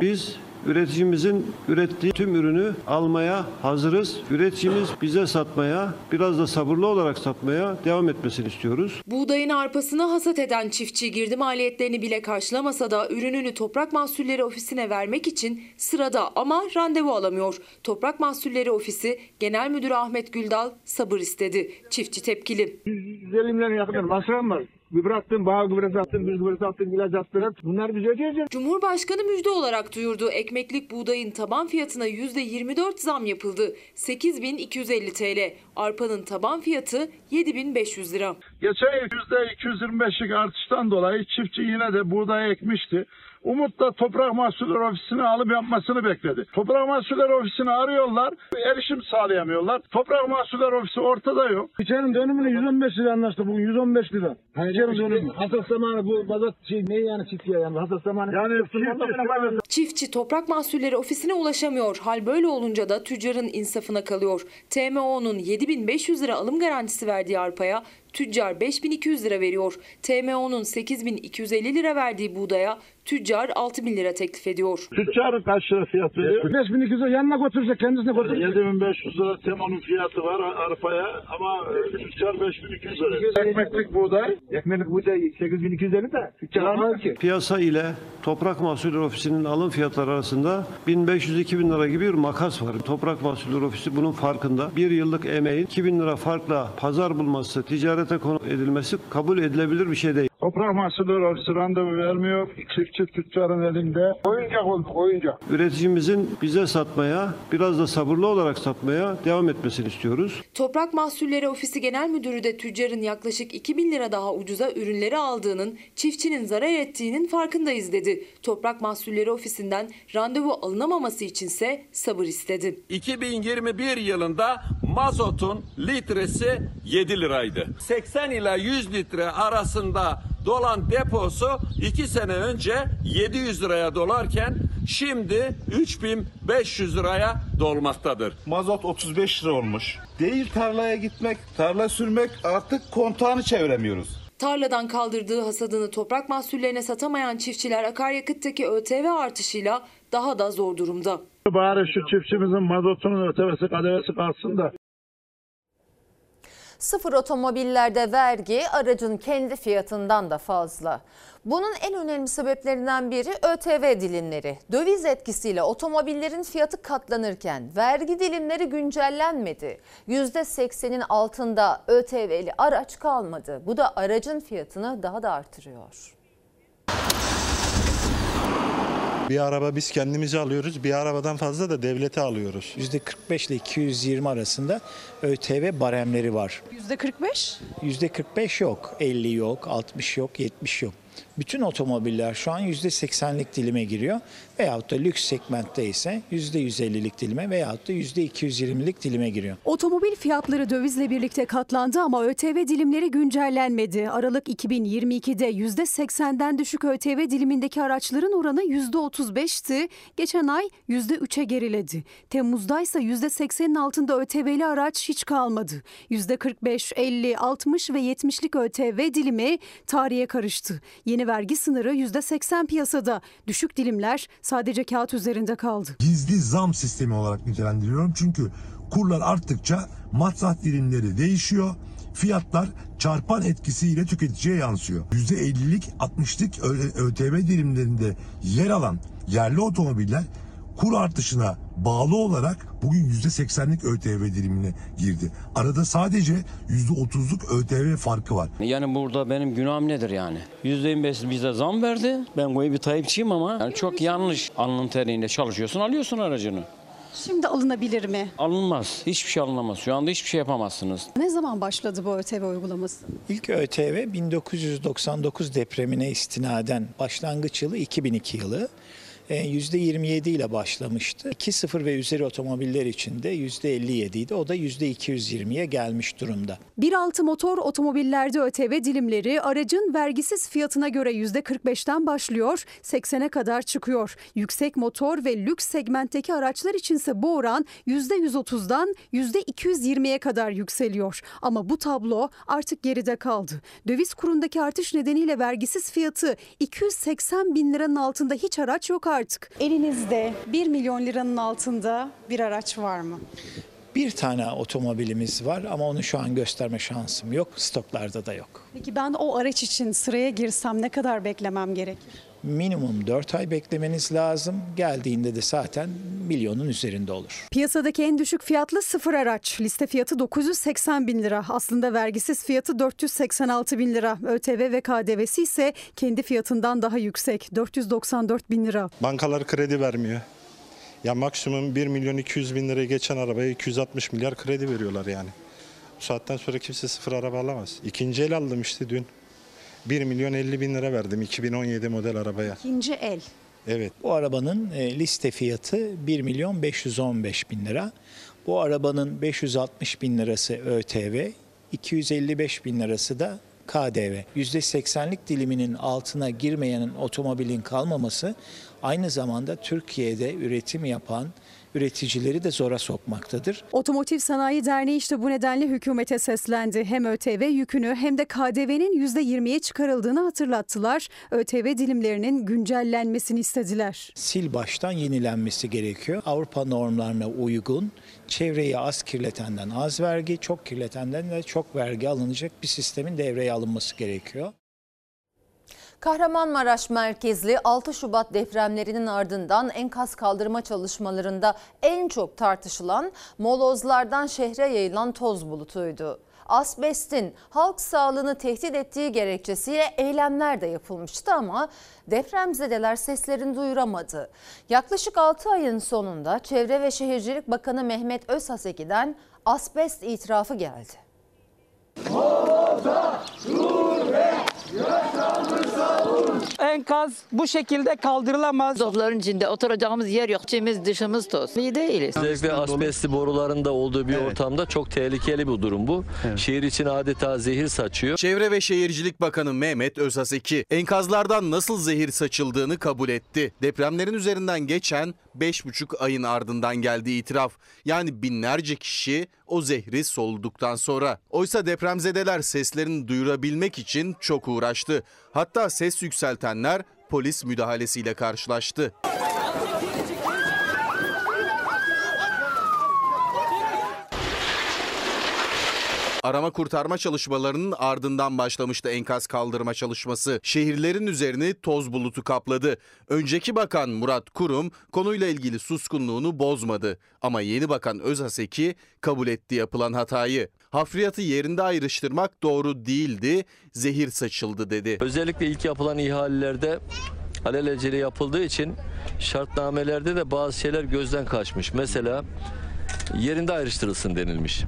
Biz üreticimizin ürettiği tüm ürünü almaya hazırız. Üreticimiz bize satmaya, biraz da sabırlı olarak satmaya devam etmesini istiyoruz. Buğdayın arpasını hasat eden çiftçi girdi maliyetlerini bile karşılamasa da ürününü Toprak Mahsulleri Ofisi'ne vermek için sırada ama randevu alamıyor. Toprak Mahsulleri Ofisi Genel Müdürü Ahmet Güldal sabır istedi. Çiftçi tepkili. Elimlerin yakın masrafım var. Gübre attın, bağ gübresi attın, düz gübresi attın, ilaç attın. Bunlar biz ödeyeceğiz. Cumhurbaşkanı müjde olarak duyurdu. Ekmeklik buğdayın taban fiyatına %24 zam yapıldı. 8250 TL. Arpanın taban fiyatı 7500 lira. Geçen yıl %225'lik artıştan dolayı çiftçi yine de buğday ekmişti. Umut'la Toprak Mahsulleri Ofisi'ni alıp yapmasını bekledi. Toprak Mahsulleri Ofisi'ni arıyorlar, erişim sağlayamıyorlar. Toprak Mahsulleri Ofisi ortada yok. İçerinin dönümünü 115 lira anlaştı bugün, 115 lira. Dönümü. Hasat zamanı bu bazat şey ne yani hasat zamanı. Yani çiftçi, Çiftçi Toprak Mahsulleri Ofisi'ne ulaşamıyor. Hal böyle olunca da tüccarın insafına kalıyor. TMO'nun 7500 lira alım garantisi verdiği arpaya tüccar 5200 lira veriyor. TMO'nun 8250 lira verdiği buğdaya tüccar 6000 lira teklif ediyor. Tüccarın kaç lira fiyatı veriyor? 5200 lira yanına götürecek kendisine götürecek. 7500 lira temonun fiyatı var arpaya ama tüccar 5200 lira. Ekmeklik buğday. Ekmeklik buğday 8250 de tüccar almaz ki. Piyasa ile Toprak Mahsulleri Ofisi'nin alım fiyatları arasında 1500-2000 lira gibi bir makas var. Toprak Mahsulleri Ofisi bunun farkında. Bir yıllık emeğin 2000 lira farkla pazar bulması, ticarete konu edilmesi kabul edilebilir bir şey değil. Toprak Mahsulleri Ofisi randevu vermiyor. Çiftçi tüccarın elinde. Oyuncak olduk oyuncak. Üreticimizin bize satmaya, biraz da sabırlı olarak satmaya devam etmesini istiyoruz. Toprak Mahsulleri Ofisi Genel Müdürü de tüccarın yaklaşık 2000 lira daha ucuza ürünleri aldığının, çiftçinin zarar ettiğinin farkındayız dedi. Toprak Mahsulleri Ofisi'nden randevu alınamaması içinse sabır istedi. 2021 yılında mazotun litresi 7 liraydı. 80 ila 100 litre arasında dolan deposu 2 sene önce 700 liraya dolarken şimdi 3500 liraya dolmaktadır. Mazot 35 lira olmuş. Değil tarlaya gitmek, tarla sürmek artık kontağını çeviremiyoruz. Tarladan kaldırdığı hasadını toprak mahsullerine satamayan çiftçiler akaryakıttaki ÖTV artışıyla daha da zor durumda. Bari şu çiftçimizin mazotunun ötevesi kadevesi kalsın da Sıfır otomobillerde vergi aracın kendi fiyatından da fazla. Bunun en önemli sebeplerinden biri ÖTV dilimleri. Döviz etkisiyle otomobillerin fiyatı katlanırken vergi dilimleri güncellenmedi. %80'in altında ÖTV'li araç kalmadı. Bu da aracın fiyatını daha da artırıyor. Bir araba biz kendimize alıyoruz. Bir arabadan fazla da devlete alıyoruz. %45 ile 220 arasında ÖTV baremleri var. %45? %45 yok, 50 yok, 60 yok, 70 yok. Bütün otomobiller şu an %80'lik dilime giriyor. Veyahut da lüks segmentte ise %150'lik dilime veyahut da %220'lik dilime giriyor. Otomobil fiyatları dövizle birlikte katlandı ama ÖTV dilimleri güncellenmedi. Aralık 2022'de %80'den düşük ÖTV dilimindeki araçların oranı %35'ti. Geçen ay %3'e geriledi. Temmuz'da ise %80'in altında ÖTV'li araç hiç kalmadı. %45, 50, 60 ve 70'lik ÖTV dilimi tarihe karıştı. Yeni vergi sınırı %80 piyasada. Düşük dilimler sadece kağıt üzerinde kaldı. Gizli zam sistemi olarak nitelendiriyorum çünkü kurlar arttıkça matrah dilimleri değişiyor. Fiyatlar çarpan etkisiyle tüketiciye yansıyor. %50'lik 60'lık ÖTV dilimlerinde yer alan yerli otomobiller kur artışına bağlı olarak bugün %80'lik ÖTV dilimine girdi. Arada sadece %30'luk ÖTV farkı var. Yani burada benim günahım nedir yani? %25 bize zam verdi. Ben koyu bir Tayyipçiyim ama yani çok yanlış alnın teriyle çalışıyorsun alıyorsun aracını. Şimdi alınabilir mi? Alınmaz. Hiçbir şey alınamaz. Şu anda hiçbir şey yapamazsınız. Ne zaman başladı bu ÖTV uygulaması? İlk ÖTV 1999 depremine istinaden başlangıç yılı 2002 yılı. %27 ile başlamıştı. 2.0 ve üzeri otomobiller için de %57 idi. O da %220'ye gelmiş durumda. 1.6 motor otomobillerde ÖTV dilimleri aracın vergisiz fiyatına göre %45'ten başlıyor, 80'e kadar çıkıyor. Yüksek motor ve lüks segmentteki araçlar içinse bu oran %130'dan %220'ye kadar yükseliyor. Ama bu tablo artık geride kaldı. Döviz kurundaki artış nedeniyle vergisiz fiyatı 280 bin liranın altında hiç araç yok artık artık. Elinizde 1 milyon liranın altında bir araç var mı? Bir tane otomobilimiz var ama onu şu an gösterme şansım yok. Stoklarda da yok. Peki ben o araç için sıraya girsem ne kadar beklemem gerekir? minimum 4 ay beklemeniz lazım. Geldiğinde de zaten milyonun üzerinde olur. Piyasadaki en düşük fiyatlı sıfır araç. Liste fiyatı 980 bin lira. Aslında vergisiz fiyatı 486 bin lira. ÖTV ve KDV'si ise kendi fiyatından daha yüksek. 494 bin lira. Bankalar kredi vermiyor. Ya maksimum 1 milyon 200 bin liraya geçen arabaya 260 milyar kredi veriyorlar yani. Bu saatten sonra kimse sıfır araba alamaz. İkinci el aldım işte dün. 1 milyon 50 bin lira verdim 2017 model arabaya. İkinci el. Evet. Bu arabanın e, liste fiyatı 1 milyon 515 bin lira. Bu arabanın 560 bin lirası ÖTV, 255 bin lirası da KDV. %80'lik diliminin altına girmeyen otomobilin kalmaması aynı zamanda Türkiye'de üretim yapan üreticileri de zora sokmaktadır. Otomotiv Sanayi Derneği işte bu nedenle hükümete seslendi. Hem ÖTV yükünü hem de KDV'nin %20'ye çıkarıldığını hatırlattılar. ÖTV dilimlerinin güncellenmesini istediler. Sil baştan yenilenmesi gerekiyor. Avrupa normlarına uygun, çevreyi az kirletenden az vergi, çok kirletenden de çok vergi alınacak bir sistemin devreye alınması gerekiyor. Kahramanmaraş merkezli 6 Şubat depremlerinin ardından enkaz kaldırma çalışmalarında en çok tartışılan molozlardan şehre yayılan toz bulutuydu. asbestin halk sağlığını tehdit ettiği gerekçesiyle eylemler de yapılmıştı ama depremzedeler seslerini duyuramadı. Yaklaşık 6 ayın sonunda Çevre ve Şehircilik Bakanı Mehmet Özhaseki'den asbest itirafı geldi. Enkaz bu şekilde kaldırılamaz. Zofların içinde oturacağımız yer yok. İçimiz dışımız toz. İyi değiliz. Özellikle asbestli boruların da olduğu bir ortamda çok tehlikeli bir durum bu. Şehir için adeta zehir saçıyor. Çevre ve Şehircilik Bakanı Mehmet Özaseki enkazlardan nasıl zehir saçıldığını kabul etti. Depremlerin üzerinden geçen 5,5 ayın ardından geldiği itiraf. Yani binlerce kişi o zehri soluduktan sonra. Oysa depremzedeler seslerini duyurabilmek için çok uğraştı. Hatta ses yükseltenler polis müdahalesiyle karşılaştı. Arama kurtarma çalışmalarının ardından başlamıştı enkaz kaldırma çalışması. Şehirlerin üzerini toz bulutu kapladı. Önceki bakan Murat Kurum konuyla ilgili suskunluğunu bozmadı. Ama yeni bakan Özhaseki kabul etti yapılan hatayı. Hafriyatı yerinde ayrıştırmak doğru değildi, zehir saçıldı dedi. Özellikle ilk yapılan ihalelerde alelacele yapıldığı için şartnamelerde de bazı şeyler gözden kaçmış. Mesela yerinde ayrıştırılsın denilmiş.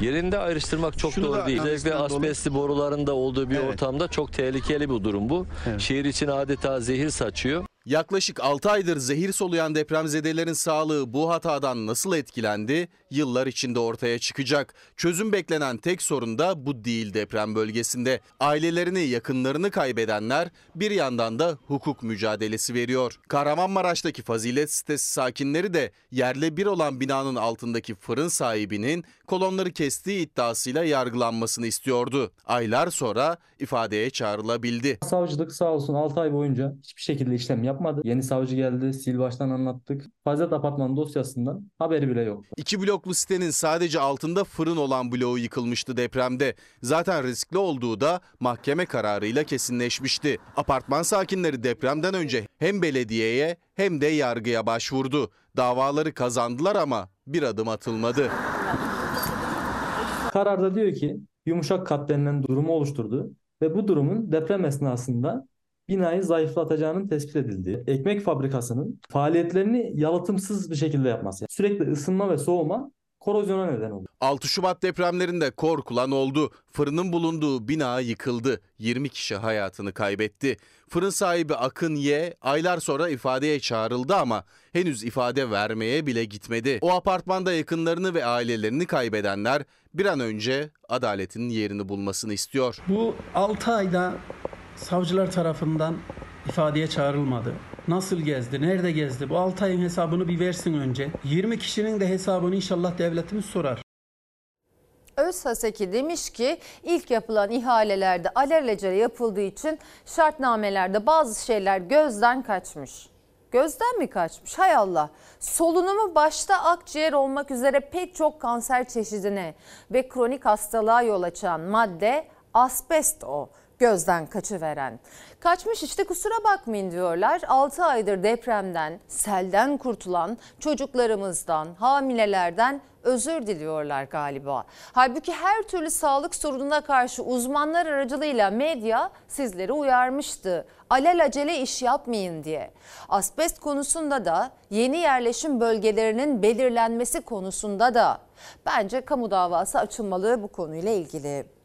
Yerinde ayrıştırmak çok Şunu doğru da değil. Özellikle dolu- asbestli boruların da olduğu bir ortamda çok tehlikeli bir durum bu. Şehir için adeta zehir saçıyor. Yaklaşık 6 aydır zehir soluyan depremzedelerin sağlığı bu hatadan nasıl etkilendi? Yıllar içinde ortaya çıkacak. Çözüm beklenen tek sorun da bu değil deprem bölgesinde. Ailelerini, yakınlarını kaybedenler bir yandan da hukuk mücadelesi veriyor. Kahramanmaraş'taki Fazilet sitesi sakinleri de yerle bir olan binanın altındaki fırın sahibinin kolonları kestiği iddiasıyla yargılanmasını istiyordu. Aylar sonra ifadeye çağrılabildi. Savcılık sağ olsun 6 ay boyunca hiçbir şekilde işlem yapmadı. Yeni savcı geldi, sil baştan anlattık. Fazilet Apartman dosyasından haberi bile yok. İki bloklu sitenin sadece altında fırın olan bloğu yıkılmıştı depremde. Zaten riskli olduğu da mahkeme kararıyla kesinleşmişti. Apartman sakinleri depremden önce hem belediyeye hem de yargıya başvurdu. Davaları kazandılar ama bir adım atılmadı. Kararda diyor ki yumuşak kat denilen durumu oluşturdu ve bu durumun deprem esnasında binayı zayıflatacağının tespit edildiği, ekmek fabrikasının faaliyetlerini yalıtımsız bir şekilde yapması. Yani sürekli ısınma ve soğuma korozyona neden oluyor. 6 Şubat depremlerinde korkulan oldu. Fırının bulunduğu bina yıkıldı. 20 kişi hayatını kaybetti. Fırın sahibi Akın Y aylar sonra ifadeye çağrıldı ama henüz ifade vermeye bile gitmedi. O apartmanda yakınlarını ve ailelerini kaybedenler bir an önce adaletin yerini bulmasını istiyor. Bu 6 ayda savcılar tarafından ifadeye çağrılmadı. Nasıl gezdi, nerede gezdi? Bu 6 ayın hesabını bir versin önce. 20 kişinin de hesabını inşallah devletimiz sorar. Özhaseki demiş ki ilk yapılan ihalelerde alelacele yapıldığı için şartnamelerde bazı şeyler gözden kaçmış. Gözden mi kaçmış? Hay Allah. Solunumu başta akciğer olmak üzere pek çok kanser çeşidine ve kronik hastalığa yol açan madde asbest o gözden kaçıveren. Kaçmış işte kusura bakmayın diyorlar. 6 aydır depremden, selden kurtulan çocuklarımızdan, hamilelerden özür diliyorlar galiba. Halbuki her türlü sağlık sorununa karşı uzmanlar aracılığıyla medya sizleri uyarmıştı. Alelacele iş yapmayın diye. Asbest konusunda da yeni yerleşim bölgelerinin belirlenmesi konusunda da bence kamu davası açılmalı bu konuyla ilgili.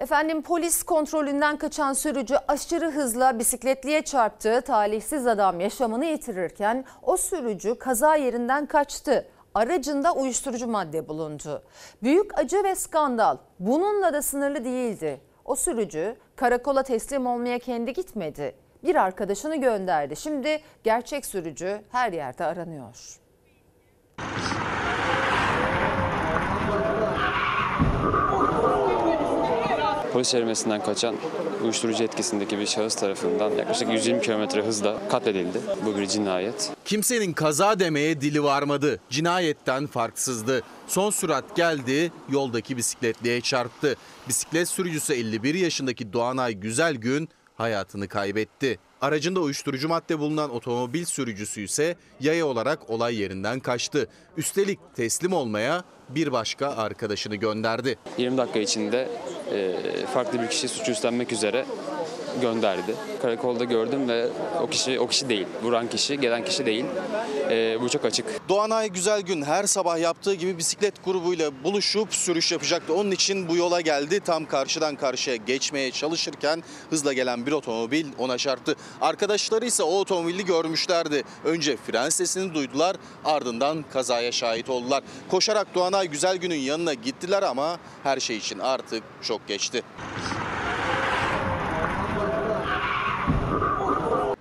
Efendim polis kontrolünden kaçan sürücü aşırı hızla bisikletliye çarptığı talihsiz adam yaşamını yitirirken o sürücü kaza yerinden kaçtı. Aracında uyuşturucu madde bulundu. Büyük acı ve skandal bununla da sınırlı değildi. O sürücü karakola teslim olmaya kendi gitmedi. Bir arkadaşını gönderdi. Şimdi gerçek sürücü her yerde aranıyor. Polis çevirmesinden kaçan uyuşturucu etkisindeki bir şahıs tarafından yaklaşık 120 km hızla katledildi. Bu bir cinayet. Kimsenin kaza demeye dili varmadı. Cinayetten farksızdı. Son sürat geldi, yoldaki bisikletliye çarptı. Bisiklet sürücüsü 51 yaşındaki Doğanay Güzelgün hayatını kaybetti. Aracında uyuşturucu madde bulunan otomobil sürücüsü ise yaya olarak olay yerinden kaçtı. Üstelik teslim olmaya bir başka arkadaşını gönderdi. 20 dakika içinde e, farklı bir kişi suçu üstlenmek üzere gönderdi. Karakolda gördüm ve o kişi o kişi değil. Vuran kişi, gelen kişi değil. E, bu çok açık. Doğanay Güzelgün her sabah yaptığı gibi bisiklet grubuyla buluşup sürüş yapacaktı. Onun için bu yola geldi. Tam karşıdan karşıya geçmeye çalışırken hızla gelen bir otomobil ona çarptı. Arkadaşları ise o otomobili görmüşlerdi. Önce fren sesini duydular ardından kazaya şahit oldular. Koşarak Doğanay Güzelgün'ün yanına gittiler ama her şey için artık çok geçti.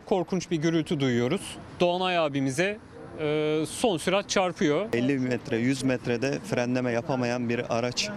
Korkunç bir gürültü duyuyoruz. Doğanay abimize e, son sürat çarpıyor. 50 metre 100 metrede frenleme yapamayan bir araç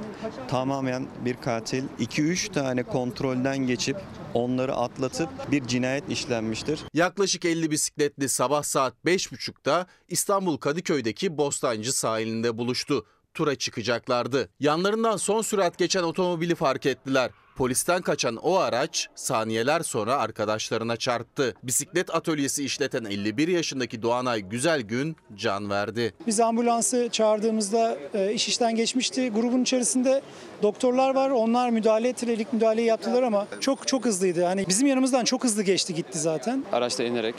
tamamen bir katil 2-3 tane kontrolden geçip onları atlatıp bir cinayet işlenmiştir. Yaklaşık 50 bisikletli sabah saat 5.30'da İstanbul Kadıköy'deki Bostancı sahilinde buluştu. Tura çıkacaklardı. Yanlarından son sürat geçen otomobili fark ettiler. Polisten kaçan o araç saniyeler sonra arkadaşlarına çarptı. Bisiklet atölyesi işleten 51 yaşındaki Doğanay Güzelgün can verdi. Biz ambulansı çağırdığımızda e, iş işten geçmişti. Grubun içerisinde doktorlar var. Onlar müdahale ettiler, ilk müdahaleyi yaptılar ama çok çok hızlıydı. Hani bizim yanımızdan çok hızlı geçti gitti zaten. Araçta inerek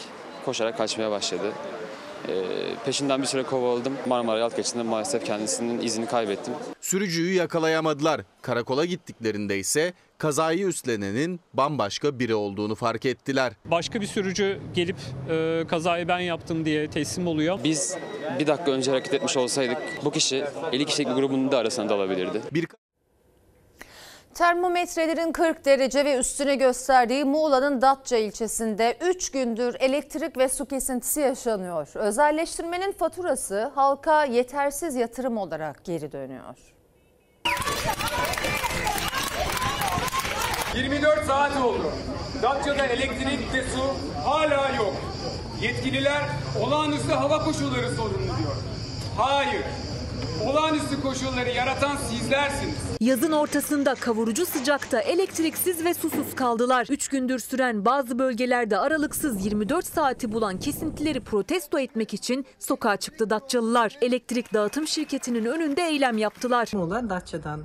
koşarak kaçmaya başladı. E, peşinden bir süre kovaladım. Marmara Yalt geçtiğinde maalesef kendisinin izini kaybettim. Sürücüyü yakalayamadılar. Karakola gittiklerinde ise kazayı üstlenenin bambaşka biri olduğunu fark ettiler. Başka bir sürücü gelip e, kazayı ben yaptım diye teslim oluyor. Biz bir dakika önce hareket etmiş olsaydık bu kişi 50 kişilik bir grubun da arasına dalabilirdi. Bir Termometrelerin 40 derece ve üstüne gösterdiği Muğla'nın Datça ilçesinde 3 gündür elektrik ve su kesintisi yaşanıyor. Özelleştirmenin faturası halka yetersiz yatırım olarak geri dönüyor. 24 saat oldu. Datça'da elektrik ve su hala yok. Yetkililer olağanüstü hava koşulları sorunlu diyor. Hayır. Olağanüstü koşulları yaratan sizlersiniz. Yazın ortasında kavurucu sıcakta elektriksiz ve susuz kaldılar. 3 gündür süren bazı bölgelerde aralıksız 24 saati bulan kesintileri protesto etmek için sokağa çıktı Datçalılar. Elektrik dağıtım şirketinin önünde eylem yaptılar. Muğla Datça'dan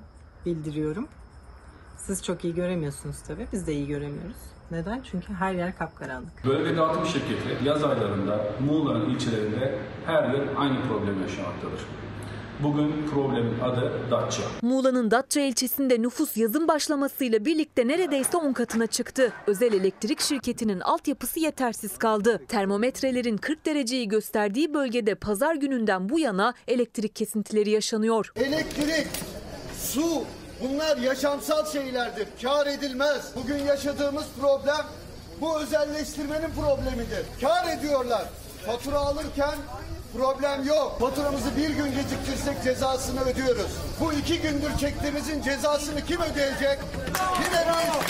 bildiriyorum. Siz çok iyi göremiyorsunuz tabii. Biz de iyi göremiyoruz. Neden? Çünkü her yer kapkaranlık. Bölge dağıtım şirketi yaz aylarında Muğla'nın ilçelerinde her yıl aynı problemi yaşamaktadır. Bugün problemin adı Datça. Muğla'nın Datça ilçesinde nüfus yazın başlamasıyla birlikte neredeyse 10 katına çıktı. Özel elektrik şirketinin altyapısı yetersiz kaldı. Termometrelerin 40 dereceyi gösterdiği bölgede pazar gününden bu yana elektrik kesintileri yaşanıyor. Elektrik, su bunlar yaşamsal şeylerdir. Kar edilmez. Bugün yaşadığımız problem bu özelleştirmenin problemidir. Kar ediyorlar. Fatura alırken problem yok. Faturamızı bir gün geciktirsek cezasını ödüyoruz. Bu iki gündür çektiğimizin cezasını kim ödeyecek? Kim ödeyecek?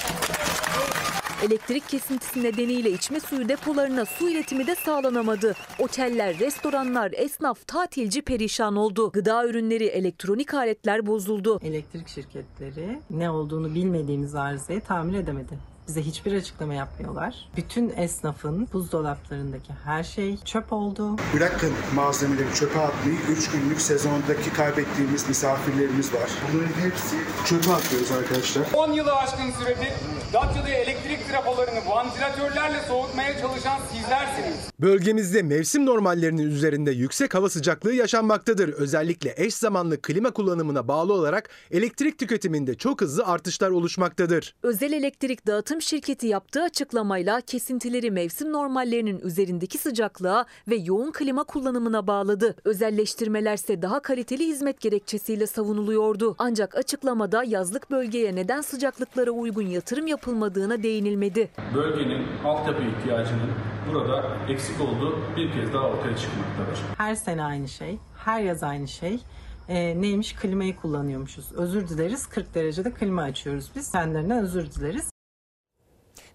Elektrik kesintisi nedeniyle içme suyu depolarına su iletimi de sağlanamadı. Oteller, restoranlar, esnaf, tatilci perişan oldu. Gıda ürünleri, elektronik aletler bozuldu. Elektrik şirketleri ne olduğunu bilmediğimiz arızayı tamir edemedi. Bize hiçbir açıklama yapmıyorlar. Bütün esnafın buzdolaplarındaki her şey çöp oldu. Bırakın malzemeleri çöpe atmayı 3 günlük sezondaki kaybettiğimiz misafirlerimiz var. Bunların hepsi çöpe atıyoruz arkadaşlar. 10 yılı aşkın süredir Datça'da elektrik trafolarını vantilatörlerle soğutmaya çalışan sizlersiniz. Bölgemizde mevsim normallerinin üzerinde yüksek hava sıcaklığı yaşanmaktadır. Özellikle eş zamanlı klima kullanımına bağlı olarak elektrik tüketiminde çok hızlı artışlar oluşmaktadır. Özel elektrik dağıtım şirketi yaptığı açıklamayla kesintileri mevsim normallerinin üzerindeki sıcaklığa ve yoğun klima kullanımına bağladı. Özelleştirmelerse daha kaliteli hizmet gerekçesiyle savunuluyordu. Ancak açıklamada yazlık bölgeye neden sıcaklıklara uygun yatırım yapılmadığına değinilmedi. Bölgenin altyapı ihtiyacının burada eksik olduğu bir kez daha ortaya çıkmaktadır. Her sene aynı şey, her yaz aynı şey. Ee, neymiş klimayı kullanıyormuşuz. Özür dileriz 40 derecede klima açıyoruz biz. Kendilerinden özür dileriz.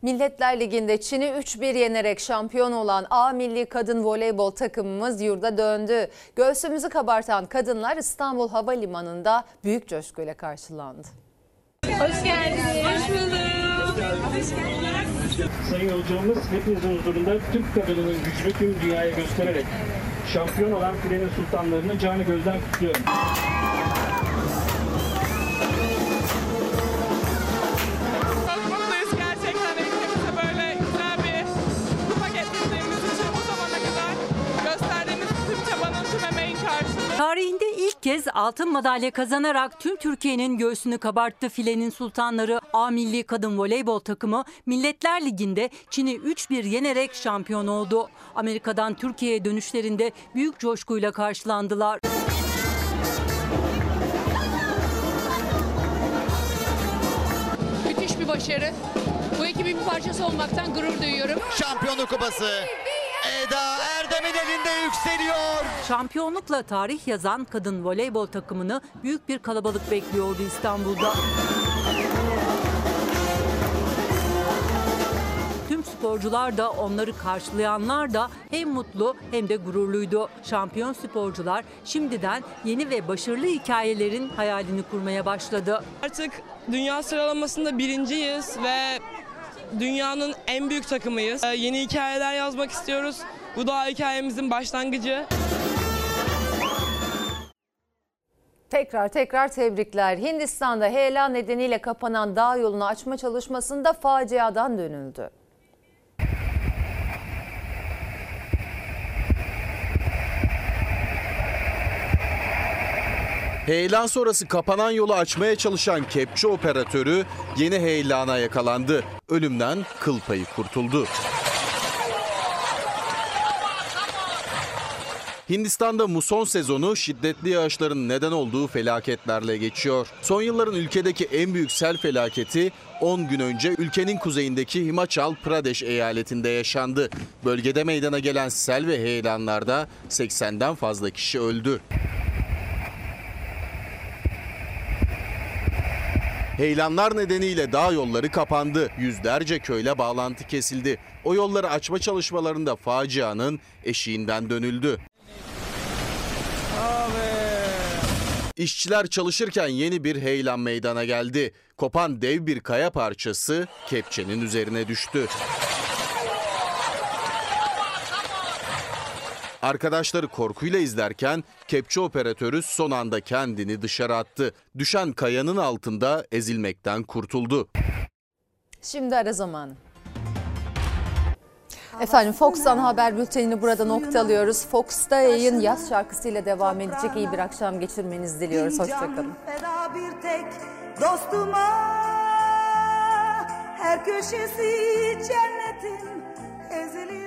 Milletler Ligi'nde Çin'i 3-1 yenerek şampiyon olan A milli kadın voleybol takımımız yurda döndü. Göğsümüzü kabartan kadınlar İstanbul Havalimanı'nda büyük coşkuyla karşılandı. Hoş geldiniz. Hoş bulduk. Hoş geldiniz. Sayın yolcularımız hepinizin huzurunda Türk kadınının gücünü tüm dünyaya göstererek şampiyon olan filenin sultanlarını canı gözden kutluyorum. Altın madalya kazanarak tüm Türkiye'nin göğsünü kabarttı filenin sultanları A Milli Kadın Voleybol takımı Milletler Ligi'nde Çin'i 3-1 yenerek şampiyon oldu. Amerika'dan Türkiye'ye dönüşlerinde büyük coşkuyla karşılandılar. Müthiş bir başarı. Bu ekibin bir parçası olmaktan gurur duyuyorum. Şampiyonluk kupası Eda Erdem'in elinde yükseliyor. Şampiyonlukla tarih yazan kadın voleybol takımını büyük bir kalabalık bekliyordu İstanbul'da. Tüm sporcular da onları karşılayanlar da hem mutlu hem de gururluydu. Şampiyon sporcular şimdiden yeni ve başarılı hikayelerin hayalini kurmaya başladı. Artık dünya sıralamasında birinciyiz ve dünyanın en büyük takımıyız. Ee, Yeni hikayeler yazmak istiyoruz. Bu da hikayemizin başlangıcı. Tekrar tekrar tebrikler. Hindistan'da heyelan nedeniyle kapanan dağ yolunu açma çalışmasında faciadan dönüldü. Heyelan sonrası kapanan yolu açmaya çalışan kepçe operatörü yeni heyelana yakalandı. Ölümden kıl payı kurtuldu. Hindistan'da muson sezonu şiddetli yağışların neden olduğu felaketlerle geçiyor. Son yılların ülkedeki en büyük sel felaketi 10 gün önce ülkenin kuzeyindeki Himachal Pradesh eyaletinde yaşandı. Bölgede meydana gelen sel ve heyelanlarda 80'den fazla kişi öldü. Heyelanlar nedeniyle dağ yolları kapandı. Yüzlerce köyle bağlantı kesildi. O yolları açma çalışmalarında facianın eşiğinden dönüldü. İşçiler çalışırken yeni bir heyelan meydana geldi. Kopan dev bir kaya parçası kepçenin üzerine düştü. Arkadaşları korkuyla izlerken kepçe operatörü son anda kendini dışarı attı. Düşen kayanın altında ezilmekten kurtuldu. Şimdi ara zamanı. Efendim Fox'tan haber bültenini burada noktalıyoruz. Fox'ta yayın yaz şarkısıyla devam edecek. İyi bir akşam geçirmenizi diliyoruz. Hoşçakalın. Feda bir tek dostuma her köşesi cennetin ezeli